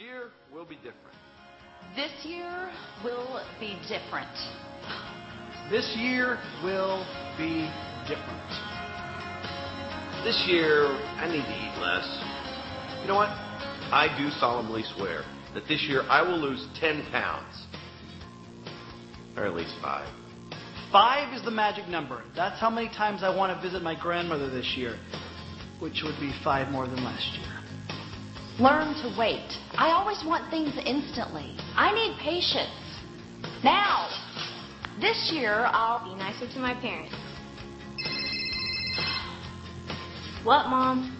year will be different. This year will be different. This year will be different. This year, I need to eat less. You know what? I do solemnly swear that this year I will lose 10 pounds. Or at least five. Five is the magic number. That's how many times I want to visit my grandmother this year, which would be five more than last year. Learn to wait. I always want things instantly. I need patience. Now, this year I'll Be nicer to my parents. What, Mom?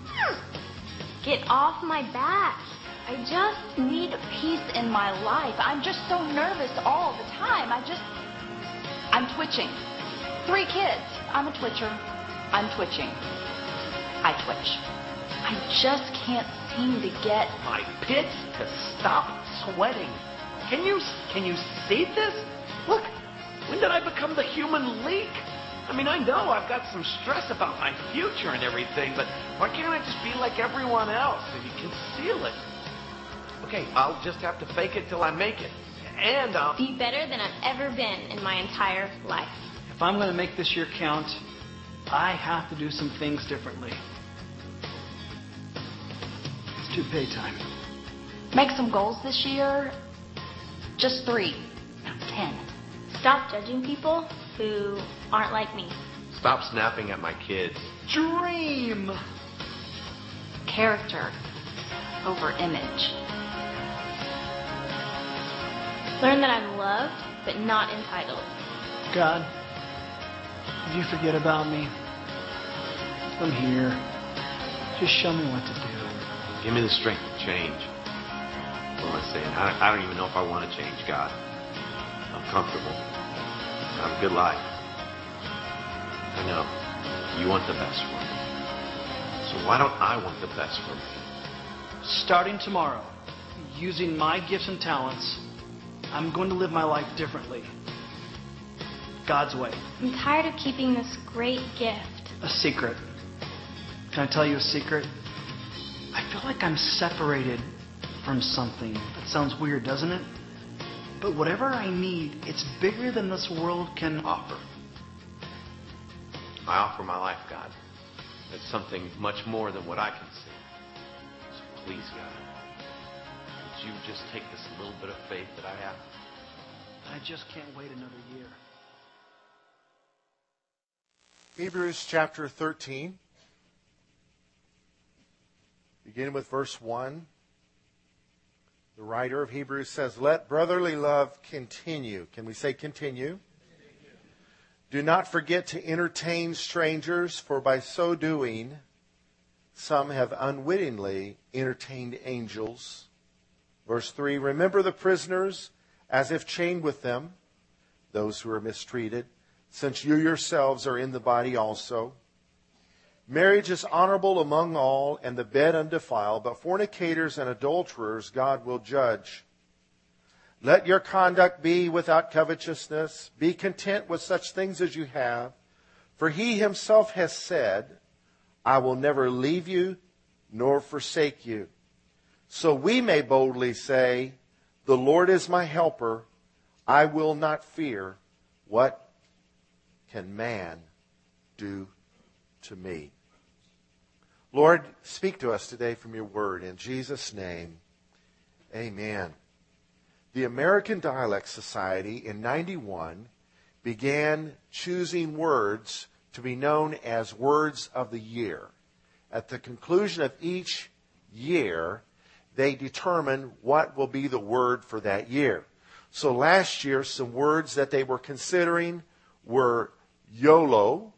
Get off my back. I just need peace in my life. I'm just so nervous all the time. I just. I'm twitching. Three kids. I'm a twitcher. I'm twitching. I twitch. I just can't seem to get. My pits to stop sweating. Can you can you see this? Look, when did I become the human leak? I mean, I know I've got some stress about my future and everything, but why can't I just be like everyone else and conceal it? Okay, I'll just have to fake it till I make it. And I'll. Be better than I've ever been in my entire life. If I'm going to make this year count, I have to do some things differently. It's toupee time. Make some goals this year. Just three. Not ten. Stop judging people who aren't like me. Stop snapping at my kids. Dream! Character over image. Learn that I'm loved, but not entitled. God, if you forget about me, I'm here. Just show me what to do. Give me the strength to change. What am I saying? I, I don't even know if I want to change, God. I'm comfortable. I have a good life. I know. You want the best for me. So why don't I want the best for me? Starting tomorrow, using my gifts and talents, I'm going to live my life differently. God's way. I'm tired of keeping this great gift. A secret. Can I tell you a secret? I feel like I'm separated from something. That sounds weird, doesn't it? But whatever I need, it's bigger than this world can offer. I offer my life, God. It's something much more than what I can see. So please, God, would you just take this little bit of faith that I have? I just can't wait another year. Hebrews chapter 13, beginning with verse 1. The writer of Hebrews says, Let brotherly love continue. Can we say continue? Do not forget to entertain strangers, for by so doing, some have unwittingly entertained angels. Verse 3 Remember the prisoners as if chained with them, those who are mistreated, since you yourselves are in the body also. Marriage is honorable among all, and the bed undefiled, but fornicators and adulterers God will judge. Let your conduct be without covetousness. Be content with such things as you have. For he himself has said, I will never leave you nor forsake you. So we may boldly say, The Lord is my helper. I will not fear. What can man do to me? Lord, speak to us today from your word. In Jesus' name, amen. The American Dialect Society in 91 began choosing words to be known as words of the year. At the conclusion of each year, they determine what will be the word for that year. So last year, some words that they were considering were YOLO,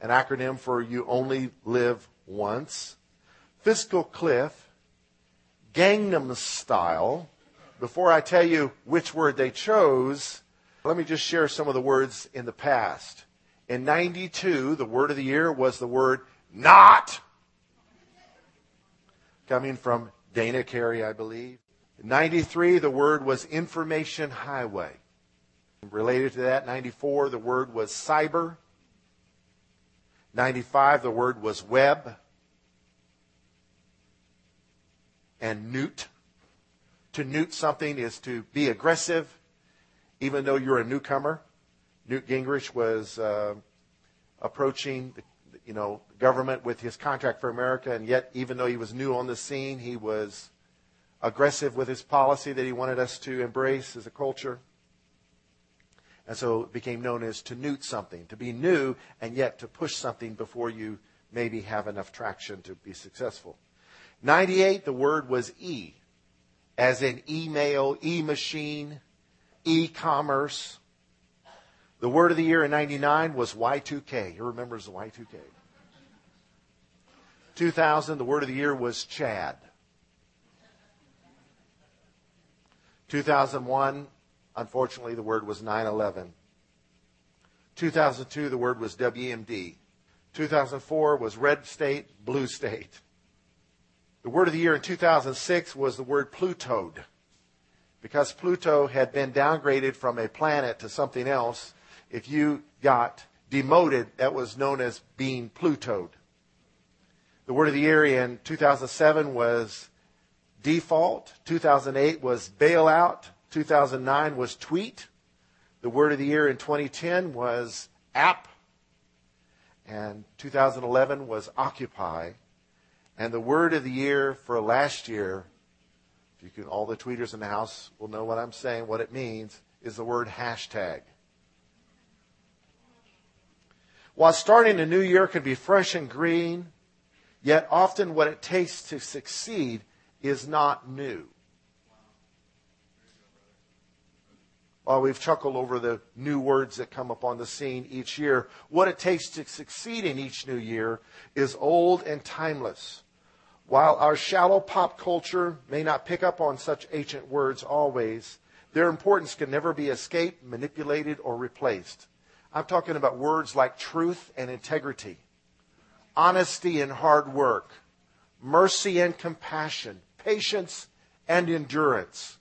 an acronym for You Only Live Once, Fiscal Cliff, Gangnam Style. Before I tell you which word they chose, let me just share some of the words in the past. In 92, the word of the year was the word not, coming from Dana Carvey, I believe. In 93, the word was information highway. Related to that, 94, the word was cyber. 95, the word was web. And newt. To newt something is to be aggressive, even though you're a newcomer. Newt Gingrich was uh, approaching, the, you know, government with his contract for America, and yet, even though he was new on the scene, he was aggressive with his policy that he wanted us to embrace as a culture. And so it became known as to newt something, to be new and yet to push something before you maybe have enough traction to be successful. 98, the word was E, as in email, e-machine, e-commerce. The word of the year in 99 was Y2K. Who remembers the Y2K? 2000, the word of the year was Chad. 2001, unfortunately, the word was 9 11. 2002, the word was WMD. 2004 was red state, blue state. The word of the year in 2006 was the word Plutoed. Because Pluto had been downgraded from a planet to something else, if you got demoted, that was known as being Plutoed. The word of the year in 2007 was default. 2008 was bailout. 2009 was tweet. The word of the year in 2010 was app. And 2011 was occupy. And the word of the year for last year, if you can, all the tweeters in the house will know what I'm saying, what it means, is the word hashtag. While starting a new year can be fresh and green, yet often what it takes to succeed is not new. While we've chuckled over the new words that come up on the scene each year, what it takes to succeed in each new year is old and timeless. While our shallow pop culture may not pick up on such ancient words always, their importance can never be escaped, manipulated, or replaced. I'm talking about words like truth and integrity, honesty and hard work, mercy and compassion, patience and endurance,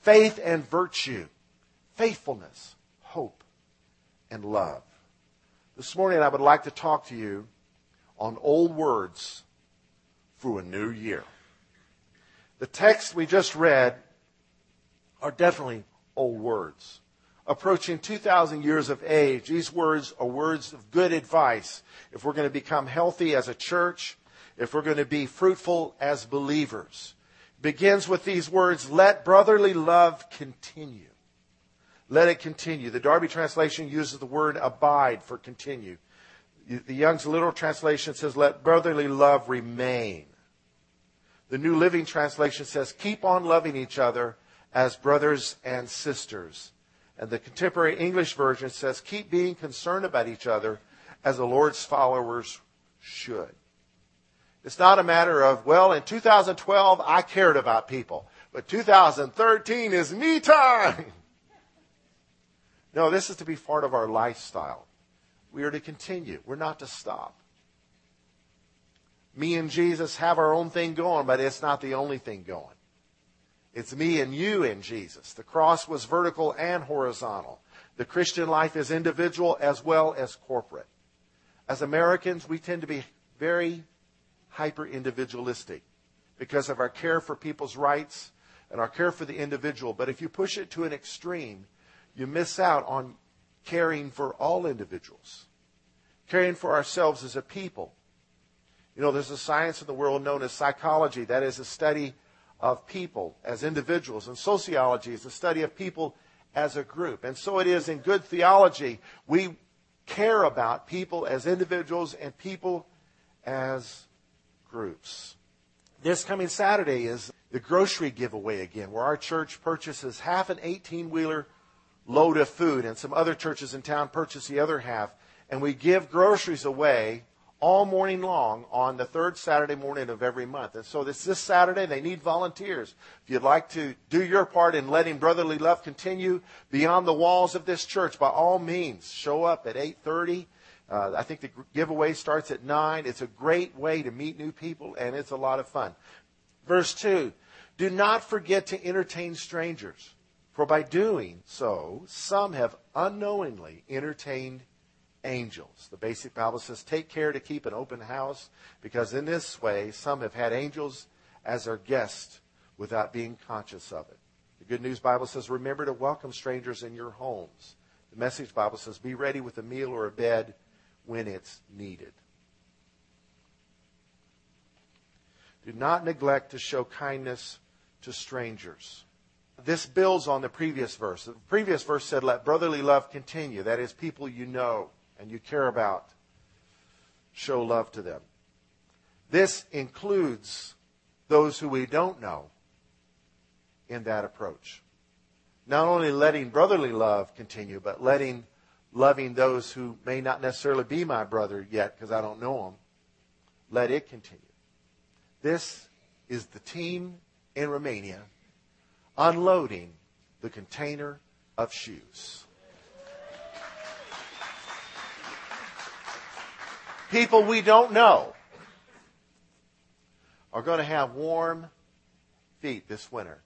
faith and virtue, faithfulness, hope, and love. This morning I would like to talk to you on old words for a new year. The text we just read are definitely old words. Approaching 2,000 years of age, these words are words of good advice if we're going to become healthy as a church if we're going to be fruitful as believers. It Begins with these words, let brotherly love continue. Let it continue. The Darby translation uses the word abide for continue. The Young's literal translation says, let brotherly love remain. The New Living Translation says, keep on loving each other as brothers and sisters. And the Contemporary English Version says, keep being concerned about each other as the Lord's followers should. It's not a matter of, well, in 2012, I cared about people, but 2013 is me time. No, this is to be part of our lifestyle. We are to continue. We're not to stop. Me and Jesus have our own thing going, but it's not the only thing going. It's me and you and Jesus. The cross was vertical and horizontal. The Christian life is individual as well as corporate. As Americans, we tend to be very hyper individualistic because of our care for people's rights and our care for the individual. But if you push it to an extreme, you miss out on caring for all individuals, caring for ourselves as a people. You know, there's a science in the world known as psychology, that is a study of people as individuals, and sociology is a study of people as a group. And so it is in good theology. We care about people as individuals and people as groups. This coming Saturday is the grocery giveaway again, where our church purchases half an 18 wheeler load of food, and some other churches in town purchase the other half. And we give groceries away all morning long on the third Saturday morning of every month. And so this this Saturday, they need volunteers. If you'd like to do your part in letting brotherly love continue beyond the walls of this church, by all means, show up at 8:30 uh, I think the giveaway starts at 9. It's a great way to meet new people, and it's a lot of fun. Verse 2 Do not forget to entertain strangers, for by doing so, some have unknowingly entertained angels. The basic Bible says, Take care to keep an open house, because in this way, some have had angels as their guests without being conscious of it. The Good News Bible says, remember to welcome strangers in your homes. The Message Bible says, be ready with a meal or a bed when it's needed. Do not neglect to show kindness to strangers. This builds on the previous verse. The previous verse said, let brotherly love continue. That is, people you know and you care about, show love to them. This includes those who we don't know in that approach. Not only letting brotherly love continue, but letting loving those who may not necessarily be my brother yet because I don't know them, let it continue. This is the team in Romania unloading the container of shoes. People we don't know are going to have warm feet this winter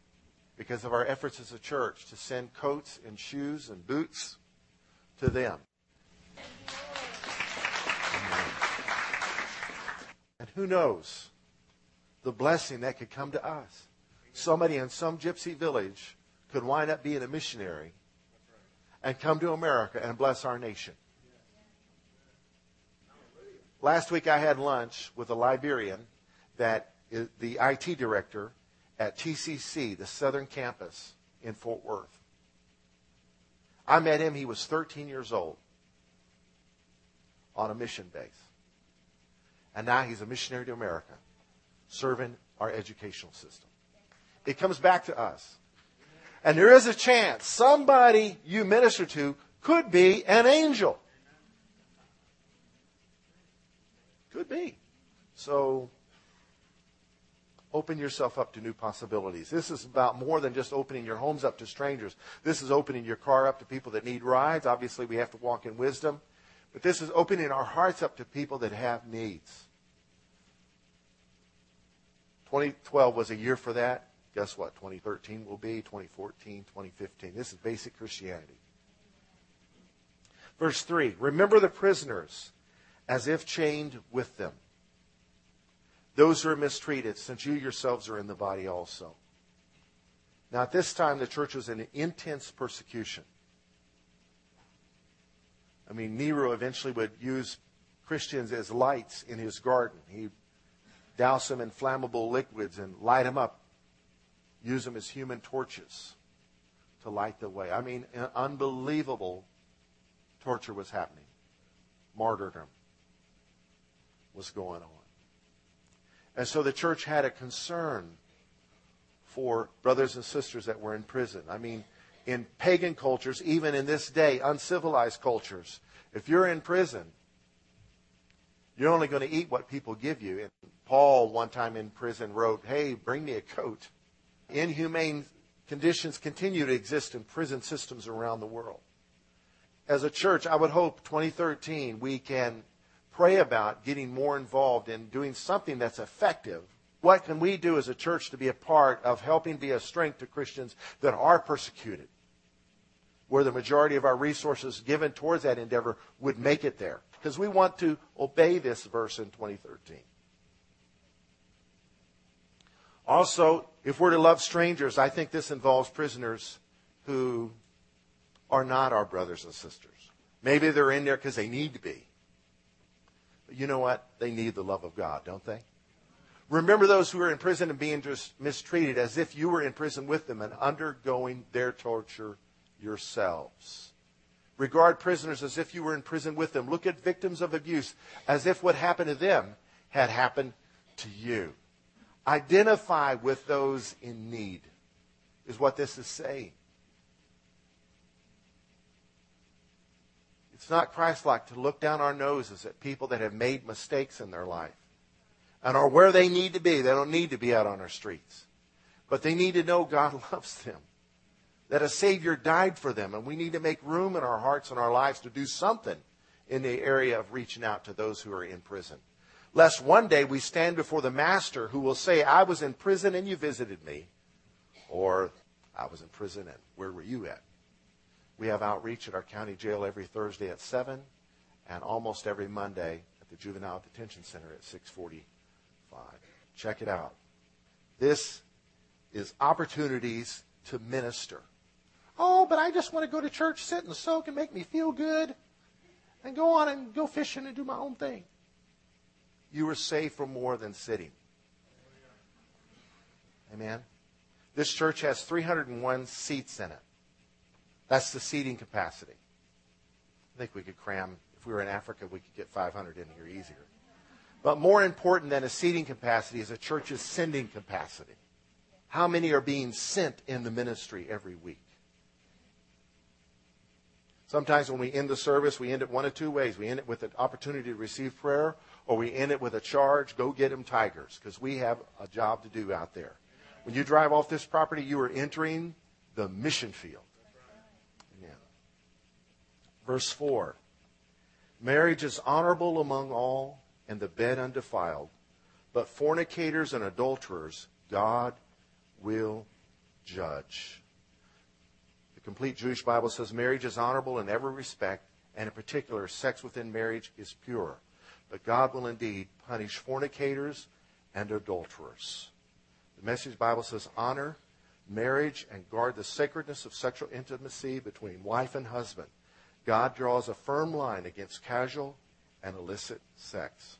because of our efforts as a church to send coats and shoes and boots to them. And who knows the blessing that could come to us. Somebody in some gypsy village could wind up being a missionary and come to America and bless our nation. Last week I had lunch with a Liberian that is the IT director at TCC, the Southern Campus in Fort Worth. I met him, he was 13 years old on a mission base. And now he's a missionary to America, serving our educational system. It comes back to us. And there is a chance somebody you minister to could be an angel. Could be. So Open yourself up to new possibilities. This is about more than just opening your homes up to strangers. This is opening your car up to people that need rides. Obviously, we have to walk in wisdom. But this is opening our hearts up to people that have needs. 2012 was a year for that. Guess what? 2013 will be, 2014, 2015. This is basic Christianity. Verse 3 Remember the prisoners as if chained with them those who are mistreated, since you yourselves are in the body also. Now, at this time, the church was in intense persecution. I mean, Nero eventually would use Christians as lights in his garden. He'd douse them in flammable liquids and light them up, use them as human torches to light the way. I mean, unbelievable torture was happening. Martyrdom was going on. And so the church had a concern for brothers and sisters that were in prison. I mean, in pagan cultures, even in this day, uncivilized cultures, if you're in prison, you're only going to eat what people give you. And Paul, one time in prison, wrote, Hey, bring me a coat. Inhumane conditions continue to exist in prison systems around the world. As a church, I would hope 2013 we can pray about getting more involved in doing something that's effective. What can we do as a church to be a part of helping be a strength to Christians that are persecuted? Where the majority of our resources given towards that endeavor would make it there. Because we want to obey this verse in 2013. Also, if we're to love strangers, I think this involves prisoners who are not our brothers and sisters. Maybe they're in there because they need to be. You know what? They need the love of God, don't they? Remember those who are in prison and being just mistreated as if you were in prison with them and undergoing their torture yourselves. Regard prisoners as if you were in prison with them. Look at victims of abuse as if what happened to them had happened to you. Identify with those in need, is what this is saying. It's not Christ-like to look down our noses at people that have made mistakes in their life and are where they need to be. They don't need to be out on our streets. But they need to know God loves them. That a Savior died for them. And we need to make room in our hearts and our lives to do something in the area of reaching out to those who are in prison. Lest one day we stand before the Master who will say, I was in prison and you visited me. Or, I was in prison and where were you at? We have outreach at our county jail every Thursday at 7 and almost every Monday at the Juvenile Detention Center at 645. Check it out. This is opportunities to minister. Oh, but I just want to go to church, sit and soak and make me feel good and go on and go fishing and do my own thing. You are saved for more than sitting. Amen. This church has 301 seats in it. That's the seating capacity. I think we could cram, if we were in Africa, we could get 500 in here easier. But more important than a seating capacity is a church's sending capacity. How many are being sent in the ministry every week? Sometimes when we end the service, we end it one of two ways. We end it with an opportunity to receive prayer, or we end it with a charge, go get them tigers, because we have a job to do out there. When you drive off this property, you are entering the mission field. Verse 4 Marriage is honorable among all, and the bed undefiled, but fornicators and adulterers God will judge The complete Jewish Bible says marriage is honorable in every respect, and in particular, sex within marriage is pure. But God will indeed punish fornicators and adulterers. The Message Bible says honor marriage and guard the sacredness of sexual intimacy between wife and husband. God draws a firm line against casual and illicit sex.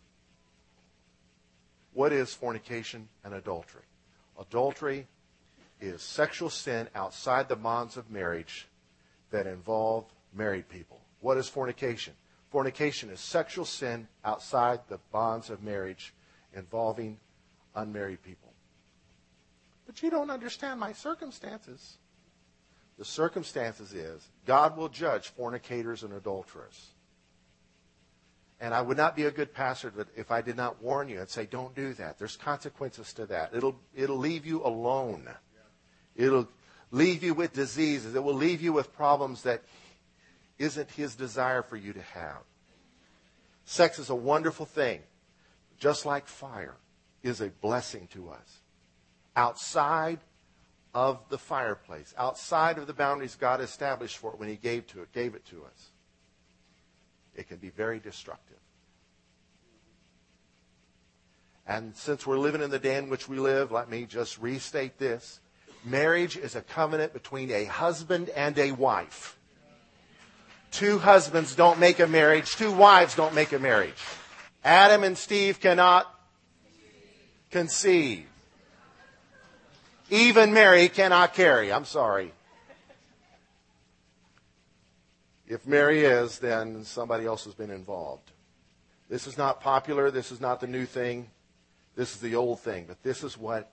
What is fornication and adultery? Adultery is sexual sin outside the bonds of marriage that involve married people. What is fornication? Fornication is sexual sin outside the bonds of marriage involving unmarried people. But you don't understand my circumstances. The circumstances is God will judge fornicators and adulterers. And I would not be a good pastor if I did not warn you and say, don't do that. There's consequences to that. It'll, it'll leave you alone. It'll leave you with diseases. It will leave you with problems that isn't his desire for you to have. Sex is a wonderful thing, just like fire is a blessing to us. Outside of the fireplace, outside of the boundaries God established for it when he gave to it, gave it to us, it can be very destructive. And since we're living in the day in which we live, let me just restate this. Marriage is a covenant between a husband and a wife. Two husbands don't make a marriage. Two wives don't make a marriage. Adam and Steve cannot conceive. Even Mary cannot carry. I'm sorry. If Mary is, then somebody else has been involved. This is not popular. This is not the new thing. This is the old thing. But this is what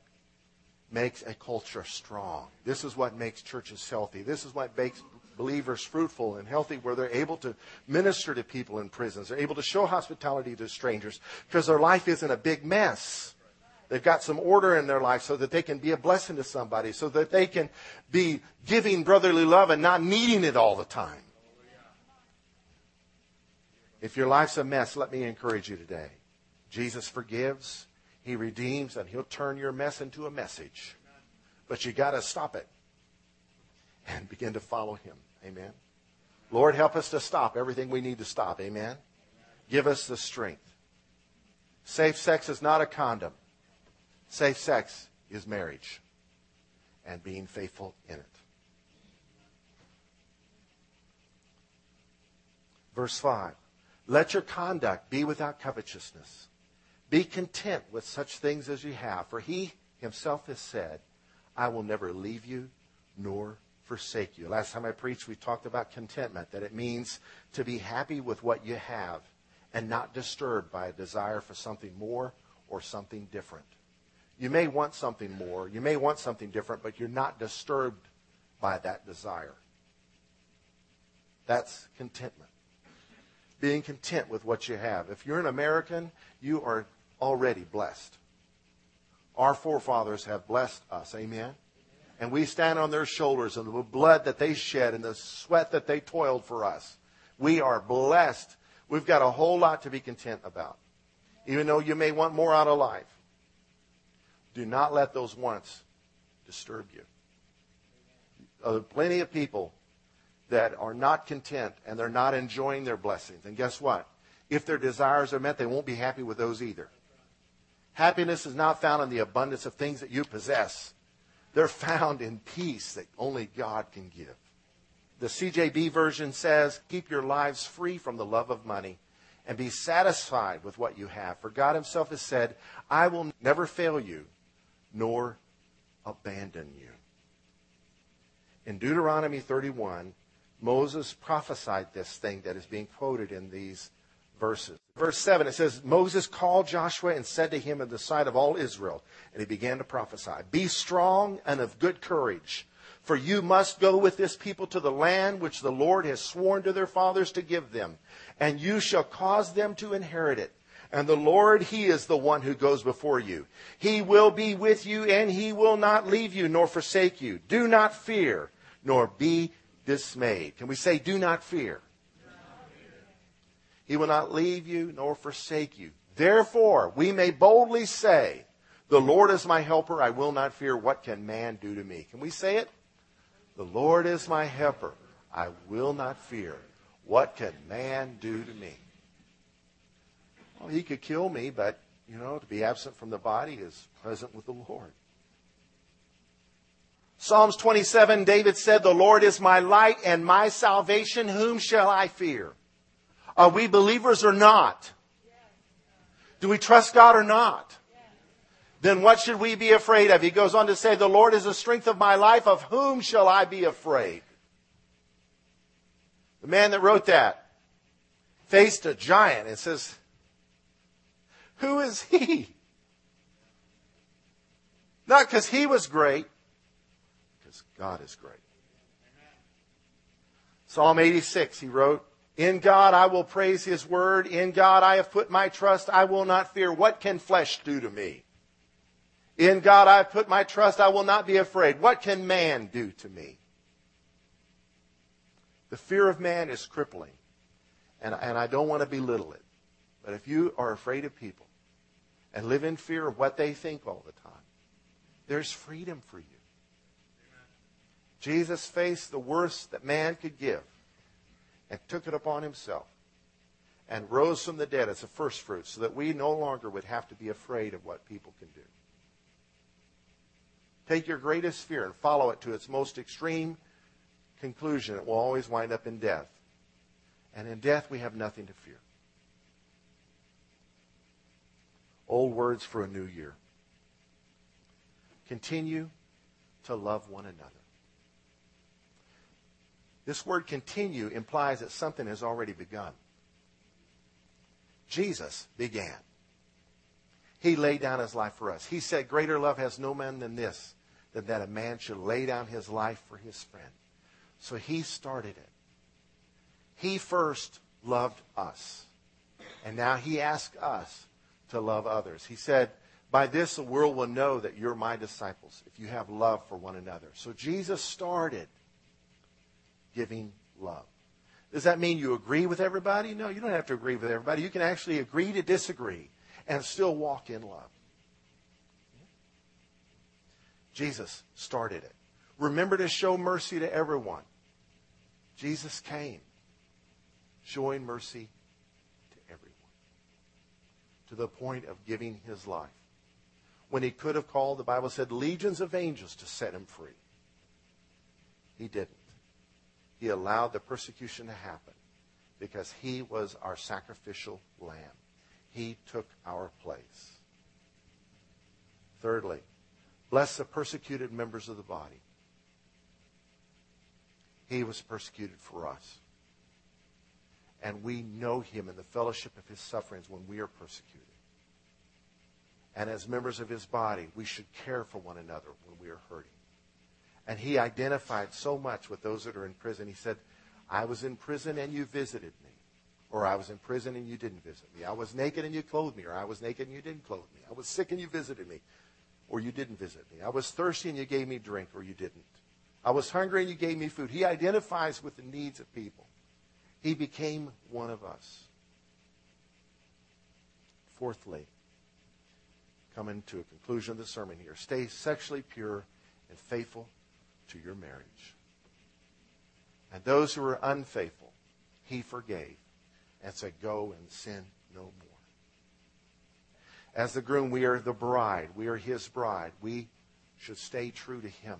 makes a culture strong. This is what makes churches healthy. This is what makes believers fruitful and healthy, where they're able to minister to people in prisons. They're able to show hospitality to strangers because their life isn't a big mess. They've got some order in their life so that they can be a blessing to somebody, so that they can be giving brotherly love and not needing it all the time. If your life's a mess, let me encourage you today. Jesus forgives. He redeems and he'll turn your mess into a message. But you got to stop it and begin to follow him. Amen. Lord, help us to stop everything we need to stop. Amen. Give us the strength. Safe sex is not a condom. Safe sex is marriage and being faithful in it. Verse 5 Let your conduct be without covetousness. Be content with such things as you have, for he himself has said, I will never leave you nor forsake you. Last time I preached, we talked about contentment, that it means to be happy with what you have and not disturbed by a desire for something more or something different. You may want something more, you may want something different, but you're not disturbed by that desire. That's contentment. Being content with what you have. If you're an American, you are already blessed. Our forefathers have blessed us. Amen. And we stand on their shoulders and the blood that they shed and the sweat that they toiled for us. We are blessed. We've got a whole lot to be content about. Even though you may want more out of life. Do not let those wants disturb you. There are plenty of people that are not content and they're not enjoying their blessings. And guess what? If their desires are met, they won't be happy with those either. Happiness is not found in the abundance of things that you possess, They're found in peace that only God can give. The CJB version says, Keep your lives free from the love of money and be satisfied with what you have. For God Himself has said, I will never fail you nor abandon you. In Deuteronomy 31, Moses prophesied this thing that is being quoted in these verses. Verse 7, it says, Moses called Joshua and said to him in the sight of all Israel, and he began to prophesy, Be strong and of good courage, for you must go with this people to the land which the Lord has sworn to their fathers to give them, and you shall cause them to inherit it. And the Lord, He is the one who goes before you. He will be with you, and He will not leave you nor forsake you. Do not fear, nor be dismayed. Can we say, Do not fear? He will not leave you nor forsake you. Therefore, we may boldly say, The Lord is my helper. I will not fear. What can man do to me? Can we say it? The Lord is my helper. I will not fear. What can man do to me? Well, he could kill me, but, you know, to be absent from the body is present with the Lord. Psalms 27, David said, The Lord is my light and my salvation. Whom shall I fear? Are we believers or not? Do we trust God or not? Then what should we be afraid of? He goes on to say, The Lord is the strength of my life. Of whom shall I be afraid? The man that wrote that faced a giant and says, Who is he? Not because he was great, because God is great. Psalm 86, he wrote, in God I will praise his word. In God I have put my trust. I will not fear. What can flesh do to me? In God I have put my trust. I will not be afraid. What can man do to me? The fear of man is crippling. And, and I don't want to belittle it. But if you are afraid of people and live in fear of what they think all the time, there's freedom for you. Jesus faced the worst that man could give and took it upon himself and rose from the dead as a first fruit so that we no longer would have to be afraid of what people can do. Take your greatest fear and follow it to its most extreme conclusion. It will always wind up in death. And in death, we have nothing to fear. Old words for a new year. Continue to love one another. This word continue implies that something has already begun. Jesus began. He laid down his life for us. He said, Greater love has no man than this, than that a man should lay down his life for his friend. So he started it. He first loved us. And now he asks us to love others. He said, By this the world will know that you're my disciples, if you have love for one another. So Jesus started giving love. Does that mean you agree with everybody? No, you don't have to agree with everybody. You can actually agree to disagree and still walk in love. Jesus started it. Remember to show mercy to everyone. Jesus came showing mercy to the point of giving his life. When he could have called, the Bible said, legions of angels to set him free. He didn't. He allowed the persecution to happen because he was our sacrificial lamb. He took our place. Thirdly, bless the persecuted members of the body. He was persecuted for us. And we know him in the fellowship of his sufferings when we are persecuted. And as members of his body, we should care for one another when we are hurting. And he identified so much with those that are in prison. He said, I was in prison and you visited me. Or I was in prison and you didn't visit me. I was naked and you clothed me. Or I was naked and you didn't clothe me. I was sick and you visited me. Or you didn't visit me. I was thirsty and you gave me drink. Or you didn't. I was hungry and you gave me food. He identifies with the needs of people. He became one of us. Fourthly, coming to a conclusion of the sermon here, stay sexually pure and faithful to your marriage. And those who were unfaithful, he forgave and said, Go and sin no more. As the groom, we are the bride. We are his bride. We should stay true to him,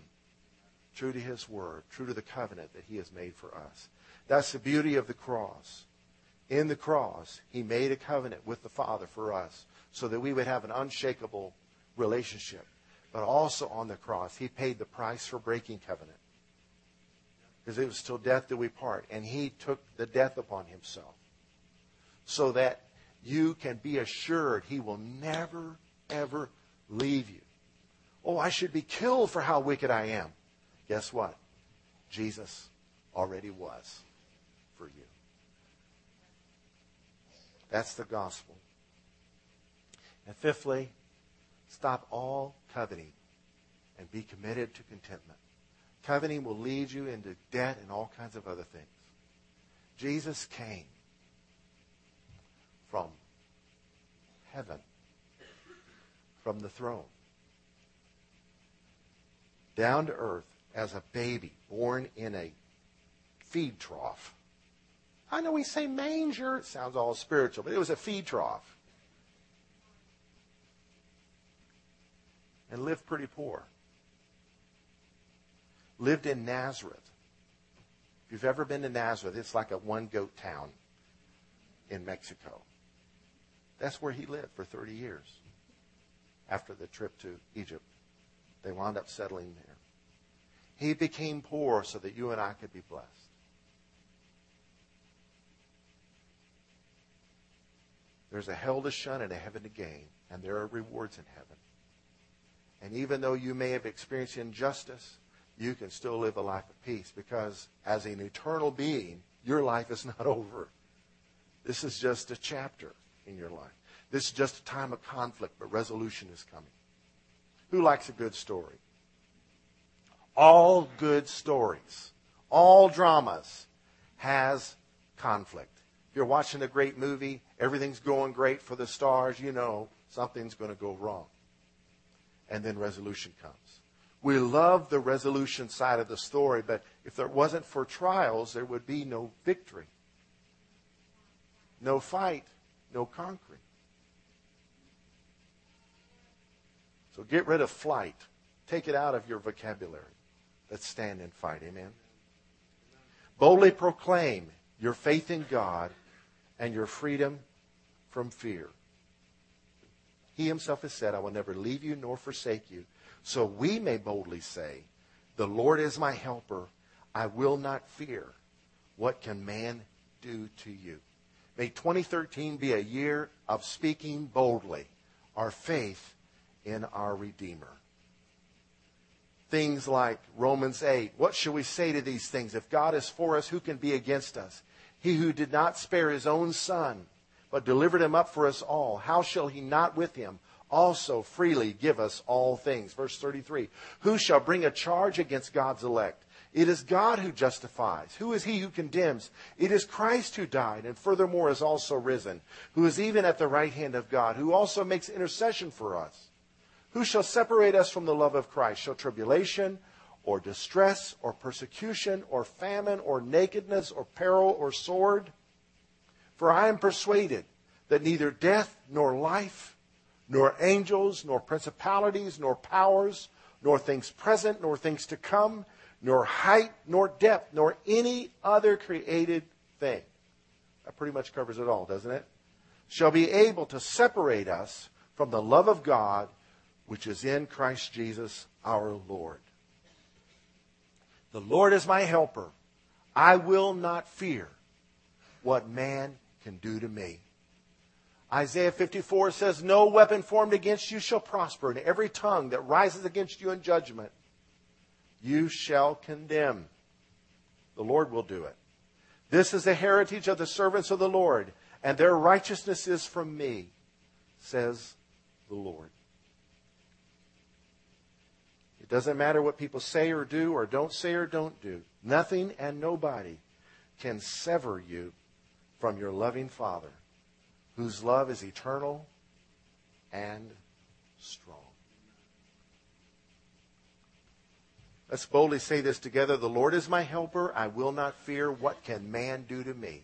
true to his word, true to the covenant that he has made for us. That's the beauty of the cross. In the cross, he made a covenant with the Father for us so that we would have an unshakable relationship. But also on the cross, he paid the price for breaking covenant. Because it was till death that we part. And he took the death upon himself. So that you can be assured he will never, ever leave you. Oh, I should be killed for how wicked I am. Guess what? Jesus already was for you. That's the gospel. And fifthly, stop all coveting and be committed to contentment. Coveting will lead you into debt and all kinds of other things. Jesus came from heaven, from the throne, down to earth as a baby born in a feed trough. I know we say manger, it sounds all spiritual, but it was a feed trough. And lived pretty poor. Lived in Nazareth. If you've ever been to Nazareth, it's like a one goat town in Mexico. That's where he lived for 30 years after the trip to Egypt. They wound up settling there. He became poor so that you and I could be blessed. There's a hell to shun and a heaven to gain, and there are rewards in heaven. And even though you may have experienced injustice, you can still live a life of peace because as an eternal being, your life is not over. This is just a chapter in your life. This is just a time of conflict, but resolution is coming. Who likes a good story? All good stories, all dramas has conflict. If you're watching a great movie, everything's going great for the stars, you know something's going to go wrong. And then resolution comes. We love the resolution side of the story, but if there wasn't for trials, there would be no victory. No fight, no conquering. So get rid of flight. Take it out of your vocabulary. Let's stand and fight. Amen. Boldly proclaim your faith in God and your freedom from fear. He himself has said, I will never leave you nor forsake you. So we may boldly say, The Lord is my helper. I will not fear. What can man do to you? May 2013 be a year of speaking boldly our faith in our Redeemer. Things like Romans 8. What shall we say to these things? If God is for us, who can be against us? He who did not spare his own son, but delivered him up for us all, how shall he not with him also freely give us all things? Verse 33. Who shall bring a charge against God's elect? It is God who justifies. Who is he who condemns? It is Christ who died and furthermore is also risen, who is even at the right hand of God, who also makes intercession for us. Who shall separate us from the love of Christ? Shall tribulation or distress or persecution or famine or nakedness or peril or sword? For I am persuaded that neither death nor life, nor angels, nor principalities, nor powers, nor things present, nor things to come, nor height, nor depth, nor any other created thing. That pretty much covers it all, doesn't it? Shall be able to separate us from the love of God which is in Christ Jesus our Lord. The Lord is my helper. I will not fear what man can do to me. Isaiah 54 says, No weapon formed against you shall prosper, and every tongue that rises against you in judgment you shall condemn. The Lord will do it. This is the heritage of the servants of the Lord, and their righteousness is from me, says the Lord. It doesn't matter what people say or do, or don't say or don't do. Nothing and nobody can sever you from your loving Father, whose love is eternal and strong. Let's boldly say this together. The Lord is my helper. I will not fear. What can man do to me?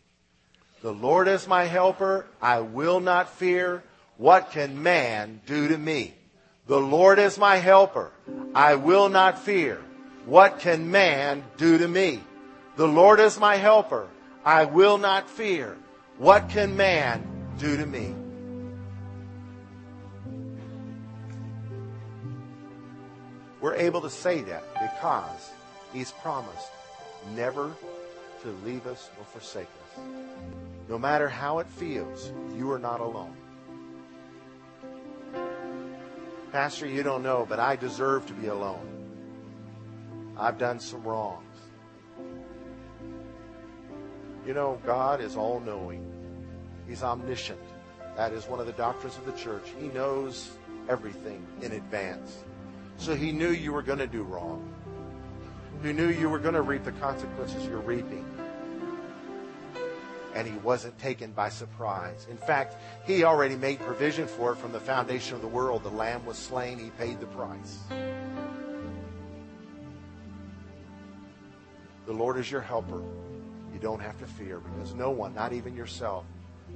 The Lord is my helper. I will not fear. What can man do to me? The Lord is my helper. I will not fear. What can man do to me? The Lord is my helper. I will not fear. What can man do to me? We're able to say that because He's promised never to leave us or forsake us. No matter how it feels, you are not alone. Pastor, you don't know, but I deserve to be alone. I've done some wrongs. You know, God is all knowing, He's omniscient. That is one of the doctrines of the church. He knows everything in advance. So He knew you were going to do wrong. He knew you were going to reap the consequences you're reaping. And he wasn't taken by surprise. In fact, he already made provision for it from the foundation of the world. The lamb was slain, he paid the price. The Lord is your helper. Don't have to fear because no one, not even yourself,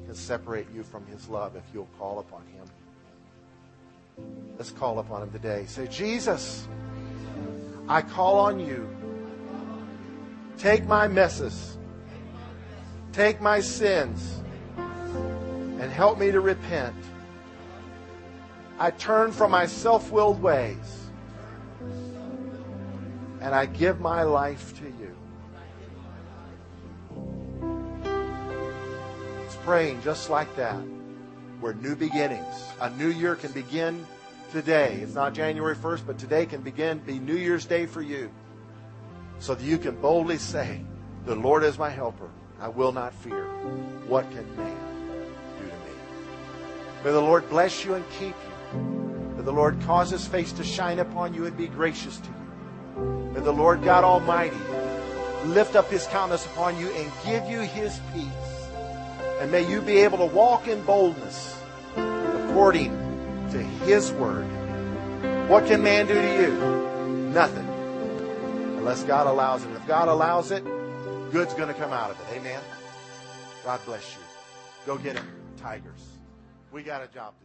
can separate you from his love if you'll call upon him. Let's call upon him today. Say, Jesus, I call on you. Take my messes. Take my sins. And help me to repent. I turn from my self willed ways. And I give my life to you. Praying just like that. We're new beginnings. A new year can begin today. It's not January 1st, but today can begin, be New Year's Day for you. So that you can boldly say, The Lord is my helper. I will not fear. What can man do to me? May the Lord bless you and keep you. May the Lord cause his face to shine upon you and be gracious to you. May the Lord God Almighty lift up his countenance upon you and give you his peace. And may you be able to walk in boldness according to His Word. What can man do to you? Nothing. Unless God allows it. If God allows it, good's going to come out of it. Amen. God bless you. Go get it, Tigers. We got a job to do.